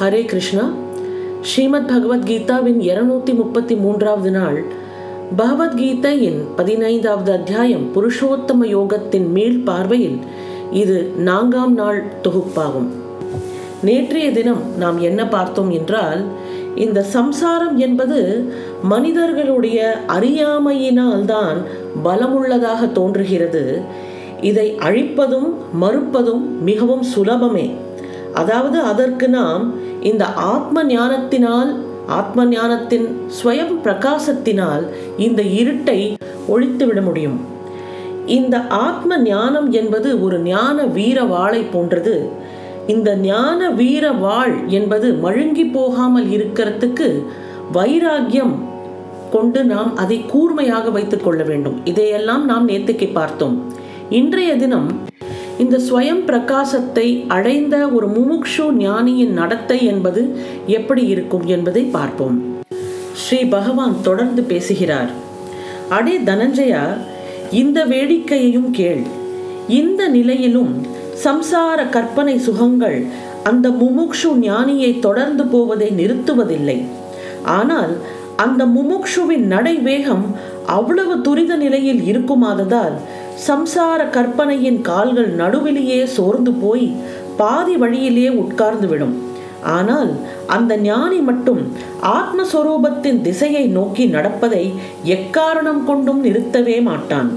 ஹரே கிருஷ்ணா. ஸ்ரீமத் பகவத்கீதாவின் இருநூத்தி முப்பத்தி மூன்றாவது நாள் பகவத்கீதையின் பதினைந்தாவது அத்தியாயம் புருஷோத்தம யோகத்தின் மீள் பார்வையில் இது நான்காம் நாள் தொகுப்பாகும். நேற்றைய தினம் நாம் என்ன பார்த்தோம் என்றால் இந்த சம்சாரம் என்பது மனிதர்களுடைய அறியாமையினால்தான் பலமுள்ளதாக தோன்றுகிறது. இதை அழிப்பதும் மறுப்பதும் மிகவும் சுலபமே. அதாவது அதற்கு நாம் இந்த ஆத்ம ஞானத்தினால் ஆத்ம ஞானத்தின் ஸ்வயம் பிரகாசத்தினால் இந்த இருட்டை ஒழித்துவிட முடியும். இந்த ஆத்ம ஞானம் என்பது ஒரு ஞான வீர வாளை போன்றது. இந்த ஞான வீர வாழ் என்பது மழுங்கி போகாமல் இருக்கிறதுக்கு வைராக்கியம் கொண்டு நாம் அதை கூர்மையாக வைத்துக் கொள்ள வேண்டும். இதையெல்லாம் நாம் நேத்துக்கு பார்த்தோம். இன்றைய தினம் இந்த ஸ்வயம் பிரகாசத்தை அடைந்த ஒரு முமுக்ஷு ஞானியின் நடத்தை என்பது எப்படி இருக்கும் என்பதை பார்ப்போம். ஸ்ரீ பகவான் தொடர்ந்து பேசுகிறார். அடே தனஞ்சயா இந்த வேடிக்கையையும் கேள். இந்த நிலையிலும் சம்சார கற்பனை சுகங்கள் அந்த முமுக்ஷு ஞானியை தொடர்ந்து போவதை நிறுத்துவதில்லை. ஆனால் அந்த முமுக்ஷுவின் நடை வேகம் அவ்வளவு துரித நிலையில் இருக்குமாததால் சம்சார கற்பனையின் கால்கள் நடுவிலேயே சோர்ந்து போய் பாதி வழியிலேயே உட்கார்ந்து விடும் ஆனால் அந்த ஞானி மட்டும் ஆத்மஸ்வரூபத்தின் திசையை நோக்கி நடப்பதை எக்காரணம் கொண்டும் நிறுத்தவே மாட்டான்.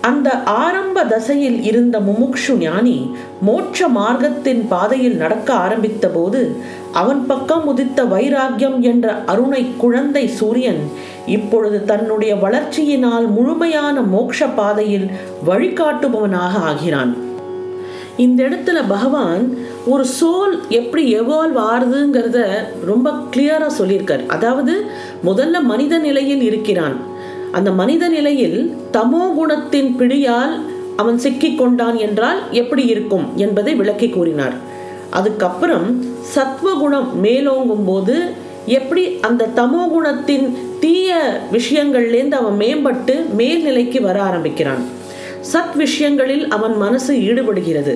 அந்த ஆரம்ப தசையில் இருந்த முமுக்ஷு ஞானி மோட்ச மார்க்கத்தின் பாதையில் நடக்க ஆரம்பித்த போது அவன் பக்கம் உதித்த வைராக்கியம் என்ற அருணை குழந்தை சூரியன் இப்பொழுது தன்னுடைய வளர்ச்சியினால் முழுமையான மோட்ச பாதையில் வழிகாட்டுபவனாக ஆகிறான். இந்த இடத்துல பகவான் ஒரு சோல் எப்படி எவால்வ் ஆறுதுங்கிறத ரொம்ப கிளியராக சொல்லியிருக்கார். அதாவது முதல்ல மனித நிலையில் இருக்கிறான். அந்த மனித நிலையில் தமோ குணத்தின் பிடியால் அவன் சிக்கிக் கொண்டான் என்றால் எப்படி இருக்கும் என்பதை விளக்கி கூறினார். அதுக்கப்புறம் சத்வகுணம் மேலோங்கும் போது எப்படி அந்த தமோ குணத்தின் தீய விஷயங்கள்லேருந்து அவன் மேம்பட்டு மேல்நிலைக்கு வர ஆரம்பிக்கிறான். சத் விஷயங்களில் அவன் மனசு ஈடுபடுகிறது.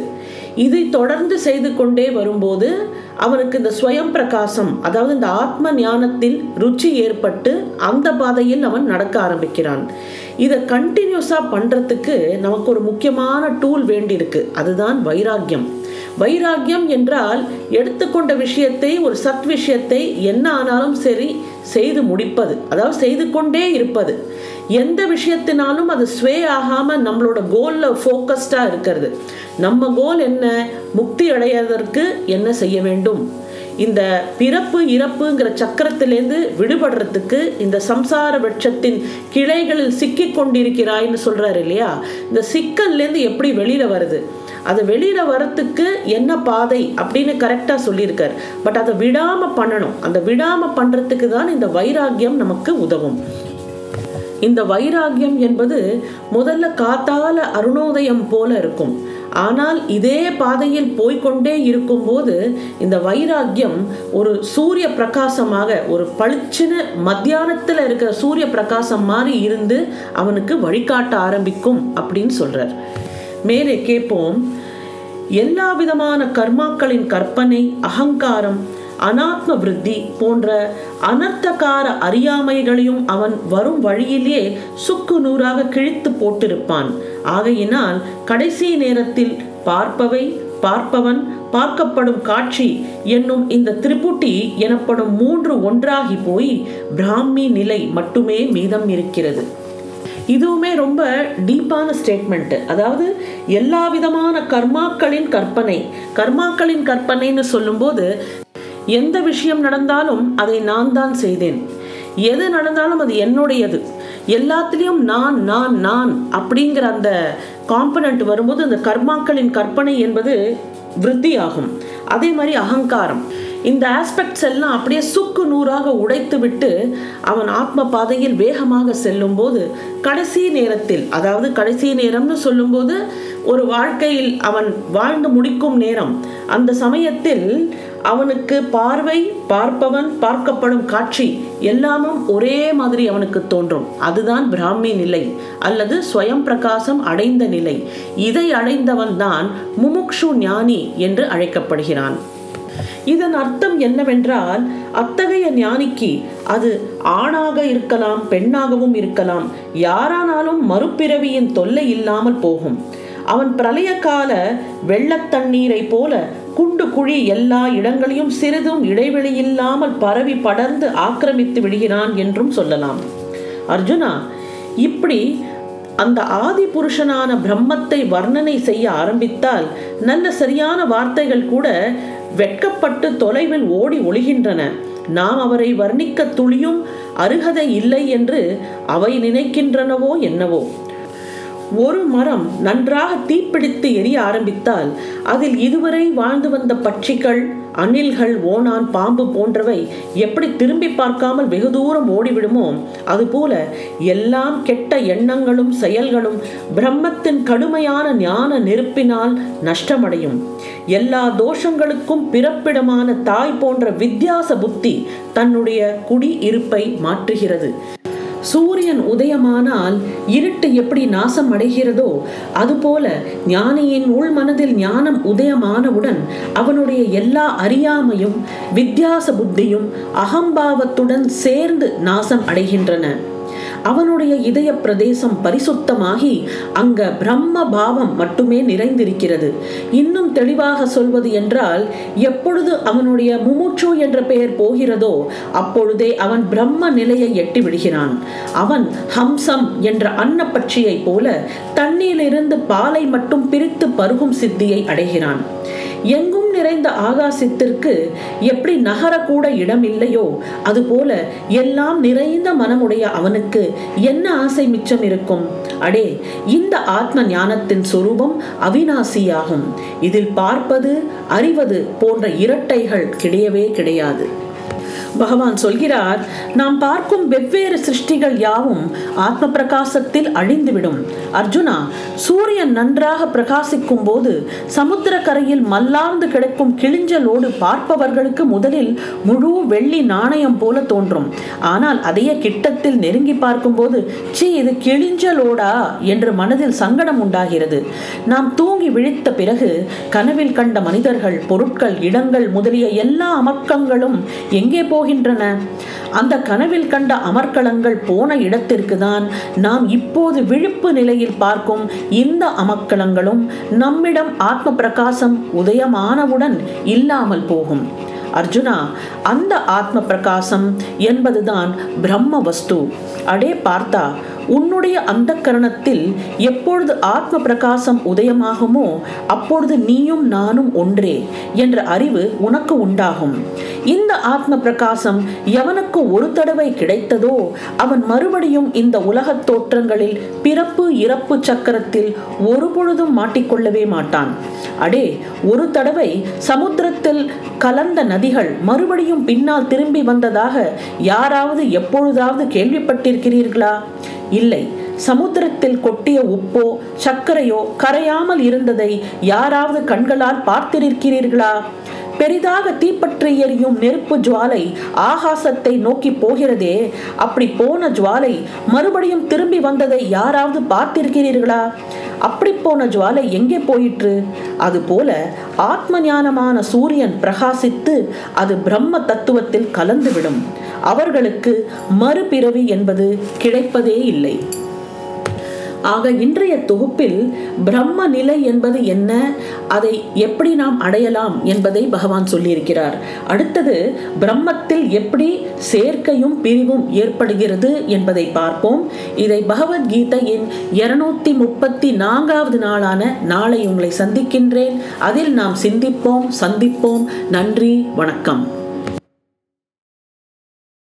இதை தொடர்ந்து செய்து கொண்டே வரும்போது அவனுக்கு இந்த ஸ்வயம் பிரகாசம் அதாவது இந்த ஆத்ம ஞானத்தில் ருச்சி ஏற்பட்டு அந்த பாதையில் அவன் நடக்க ஆரம்பிக்கிறான். இதை கண்டினியூஸாக பண்ணுறதுக்கு நமக்கு ஒரு முக்கியமான டூல் வேண்டியிருக்கு. அதுதான் வைராக்கியம். வைராக்கியம் என்றால் எடுத்துக்கொண்ட விஷயத்தை ஒரு சத் விஷயத்தை என்ன ஆனாலும் சரி செய்து முடிப்பது. அதாவது செய்து கொண்டே இருப்பது. எந்த விஷயத்தினாலும் அது ஸ்வே ஆகாம நம்மளோட கோல்ல ஃபோக்கஸ்டா இருக்கிறது. நம்ம கோல் என்ன? முக்தி அடைவதற்கு என்ன செய்ய வேண்டும்? இந்த பிறப்பு இறப்புங்கிற சக்கரத்திலேருந்து விடுபடுறதுக்கு இந்த சம்சார விட்சத்தின் கிளைகளில் சிக்கி கொண்டிருக்கிறாய்னு சொல்றாரு இல்லையா? இந்த சிக்கல்லேருந்து எப்படி வெளியில வருது? அது வெளியில வரத்துக்கு என்ன பாதை அப்படின்னு கரெக்டாக சொல்லியிருக்கார். பட் அதை விடாமல் பண்ணணும். அந்த விடாமல் பண்ணுறதுக்கு தான் இந்த வைராக்கியம் நமக்கு உதவும். இந்த வைராக்கியம் என்பது முதல்ல காத்தால அருணோதயம் போல இருக்கும். ஆனால் இதே பாதையில் போய்கொண்டே இருக்கும்போது இந்த வைராக்கியம் ஒரு சூரிய பிரகாசமாக ஒரு பளிச்சுன்னு மத்தியானத்தில் இருக்கிற சூரிய பிரகாசம் மாதிரி இருந்து அவனுக்கு வழிகாட்ட ஆரம்பிக்கும் அப்படின்னு சொல்றார். மேலே கேட்போம் எல்லா விதமான கர்மாக்களின் கற்பனை அகங்காரம் அனாத்ம விருத்தி போன்ற அனர்த்தகார அறியாமைகளையும் அவன் வரும் வழியிலே சுக்கு நூறாக கிழித்து போட்டிருப்பான். ஆகையினால் கடைசி நேரத்தில் பார்ப்பவை பார்ப்பவன் பார்க்கப்படும் காட்சி என்னும் இந்த திரிபுட்டி எனப்படும் மூன்று ஒன்றாகி போய் பிராமி நிலை மட்டுமே மீதம் இருக்கிறது. இதுவுமே ரொம்ப டீப்பான ஸ்டேட்மெண்ட் அதாவது எல்லா விதமான கர்மாக்களின் கற்பனை கர்மாக்களின் கற்பனைன்னு சொல்லும்போது எந்த விஷயம் நடந்தாலும் அதை நான் தான் செய்தேன். எது நடந்தாலும் அது என்னுடையது. எல்லாத்துலேயும் நான் நான் நான் அப்படிங்கிற அந்த காம்பனண்ட் வரும்போது அந்த கர்மாக்களின் கற்பனை என்பது விருத்தி ஆகும் அதே மாதிரி அகங்காரம். இந்த ஆஸ்பெக்ட்ஸ் எல்லாம் அப்படியே சுக்கு நூறாக உடைத்து விட்டு அவன் ஆத்ம பாதையில் வேகமாக செல்லும் போது கடைசி நேரத்தில் அதாவது கடைசி நேரம்னு சொல்லும்போது ஒரு வாழ்க்கையில் அவன் வாழ்ந்து முடிக்கும் நேரம். அந்த சமயத்தில் அவனுக்கு பார்வை பார்ப்பவன் பார்க்கப்படும் காட்சி எல்லாமும் ஒரே மாதிரி அவனுக்கு தோன்றும். அதுதான் பிராமி நிலை அல்லது ஸ்வயம் பிரகாசம் அடைந்த நிலை. இதை அடைந்தவன் தான் முமுக்ஷு ஞானி என்று அழைக்கப்படுகிறான். இதன் அர்த்தம் என்னவென்றால் அத்தகைய ஞானிக்கு அது ஆணாக இருக்கலாம் பெண்ணாகவும் இருக்கலாம் யாரானாலும் மறுபிறவியின் தொல்லை இல்லாமல் போகும். அவன் பிரளய கால வெள்ளத் தண்ணீரை போல குண்டு குழி எல்லா இடங்களையும் சிறிதும் இடைவெளி இல்லாமல் பரவி படர்ந்து ஆக்கிரமித்து விடுகிறான் என்றும் சொல்லலாம். அர்ஜுனா இப்படி அந்த ஆதி புருஷனான பிரம்மத்தை வர்ணனை செய்ய ஆரம்பித்தால் நல்ல சரியான வார்த்தைகள் கூட வெட்கப்பட்டு தொலைவில் ஓடி ஒளிகின்றன. நாம் அவரை வர்ணிக்க துளியும் அருகதை இல்லை என்று அவை நினைக்கின்றனவோ என்னவோ. ஒரு மரம் நன்றாக தீப்பிடித்து எரிய ஆரம்பித்தால் அதில் இதுவரை வாழ்ந்து வந்த பட்சிகள் அணில்கள் ஓனான் பாம்பு போன்றவை எப்படி திரும்பி பார்க்காமல் வெகு தூரம் ஓடிவிடுமோ அதுபோல எல்லாம் கெட்ட எண்ணங்களும் செயல்களும் பிரம்மத்தின் கடுமையான ஞான நெருப்பினால் நஷ்டமடையும். எல்லா தோஷங்களுக்கும் பிறப்பிடமான தாய் போன்ற வித்தியாச புத்தி தன்னுடைய குடி இருப்பை மாற்றுகிறது. சூரியன் உதயமானால் இருட்டு எப்படி நாசம் அடைகிறதோ அதுபோல ஞானியின் உள் மனதில் ஞானம் உதயமானவுடன் அவனுடைய எல்லா அறியாமையும் வித்தியாச புத்தியும் அகம்பாவத்துடன் சேர்ந்து நாசம் அடைகின்றன. அவனுடைய இதய பிரதேசம் பரிசுத்தமாகி அங்க பிரம்ம பாவம் மட்டுமே நிறைந்திருக்கிறது. இன்னும் தெளிவாக சொல்வது என்றால் எப்பொழுது அவனுடைய முமுட்சு என்ற பெயர் போகிறதோ அப்பொழுதே அவன் பிரம்ம நிலையை எட்டி விடுகிறான். அவன் ஹம்சம் என்ற அன்னப்பட்சியை போல தண்ணீரிலிருந்து பாலை மட்டும் பிரித்து பருகும் சித்தியை அடைகிறான். எங்கும் நிறைந்த ஆகாசத்திற்கு எப்படி நகரக்கூட இடம் இல்லையோ அதுபோல எல்லாம் நிறைந்த மனமுடைய அவனுக்கு என்ன ஆசை மிச்சம் இருக்கும்? அடே இந்த ஆத்ம ஞானத்தின் சொரூபம் அவிநாசியாகும். இதில் பார்ப்பது அறிவது போன்ற இரட்டைகள் கிடையவே கிடையாது. பகவான் சொல்கிறார் நாம் பார்க்கும் வெவ்வேறு சிருஷ்டிகள் யாவும் ஆத்ம பிரகாசத்தில் அழிந்துவிடும். அர்ஜுனா சூரியன் நன்றாக பிரகாசிக்கும் போது சமுத்திர கரையில் மல்லார்ந்து கிடக்கும் கிழிஞ்சலோடு பார்ப்பவர்களுக்கு முதலில் முழு வெள்ளி நாணயம் போல தோன்றும். ஆனால் அதையே கிட்டத்தில் நெருங்கி பார்க்கும்போது சி இது கிழிஞ்சலோடா என்று மனதில் சங்கடம் உண்டாகிறது. நாம் தூங்கி விழித்த பிறகு கனவில் கண்ட மனிதர்கள் பொருட்கள் இடங்கள் முதலிய எல்லா அமக்கங்களும் எங்கே போ போகின்றன. அந்த கனவில் கண்ட அமர்க்களங்கள் போன இடத்திற்கு தான் நாம் இப்போது விழிப்பு நிலையில் பார்க்கும் இந்த அமர்க்களங்களும் நம்மிடம் ஆத்ம பிரகாசம் உதயமானவுடன் இல்லாமல் போகும். அர்ஜுனா அந்த ஆத்ம பிரகாசம் என்பதுதான் பிரம்ம வஸ்து. அடே பார்த்தா உன்னுடைய அந்த கரணத்தில் எப்பொழுது ஆத்ம பிரகாசம் உதயமாகுமோ அப்பொழுது நீயும் நானும் ஒன்றே என்ற அறிவு உனக்கு உண்டாகும். இந்த ஆத்ம பிரகாசம் எவனுக்கு ஒரு தடவை கிடைத்ததோ அவன் மறுபடியும் இந்த உலகத் தோற்றங்களில் பிறப்பு இறப்பு சக்கரத்தில் ஒரு பொழுதும் மாட்டிக்கொள்ளவே மாட்டான். அடே ஒரு தடவை சமுத்திரத்தில் கலந்த நதிகள் மறுபடியும் பின்னால் திரும்பி வந்ததாக யாராவது எப்பொழுதாவது கேள்விப்பட்டிருக்கிறீர்களா? இல்லை. சமுத்திரத்தில் கொட்டிய உப்போ சர்க்கரையோ கரையாமல் இருந்ததை யாராவது கண்களால் பார்த்திருக்கிறீர்களா? பெரிதாக தீப்பற்றி எரியும் நெருப்பு ஜுவாலை ஆகாசத்தை நோக்கி போகிறதே. அப்படி போன ஜுவாலை மறுபடியும் திரும்பி வந்ததை யாராவது பார்த்திருக்கிறீர்களா? அப்படி போன ஜுவாலை எங்கே போயிற்று? அதுபோல ஆத்ம ஞானமான சூரியன் பிரகாசித்து அது பிரம்ம தத்துவத்தில் கலந்துவிடும். அவர்களுக்கு மறுபிறவி என்பது கிடைப்பதே இல்லை. ஆக இன்றைய தொகுப்பில் பிரம்ம நிலை என்பது என்ன? அதை எப்படி நாம் அடையலாம் என்பதை பகவான் சொல்லியிருக்கிறார். அடுத்தது பிரம்மத்தில் எப்படி சேர்க்கையும் பிரிவும் ஏற்படுகிறது என்பதை பார்ப்போம். இதை பகவத்கீதையின் இருநூத்தி முப்பத்தி நான்காவது நாளான நாளை உங்களை சந்திக்கின்றேன். அதில் நாம் சிந்திப்போம் சந்திப்போம். நன்றி வணக்கம்.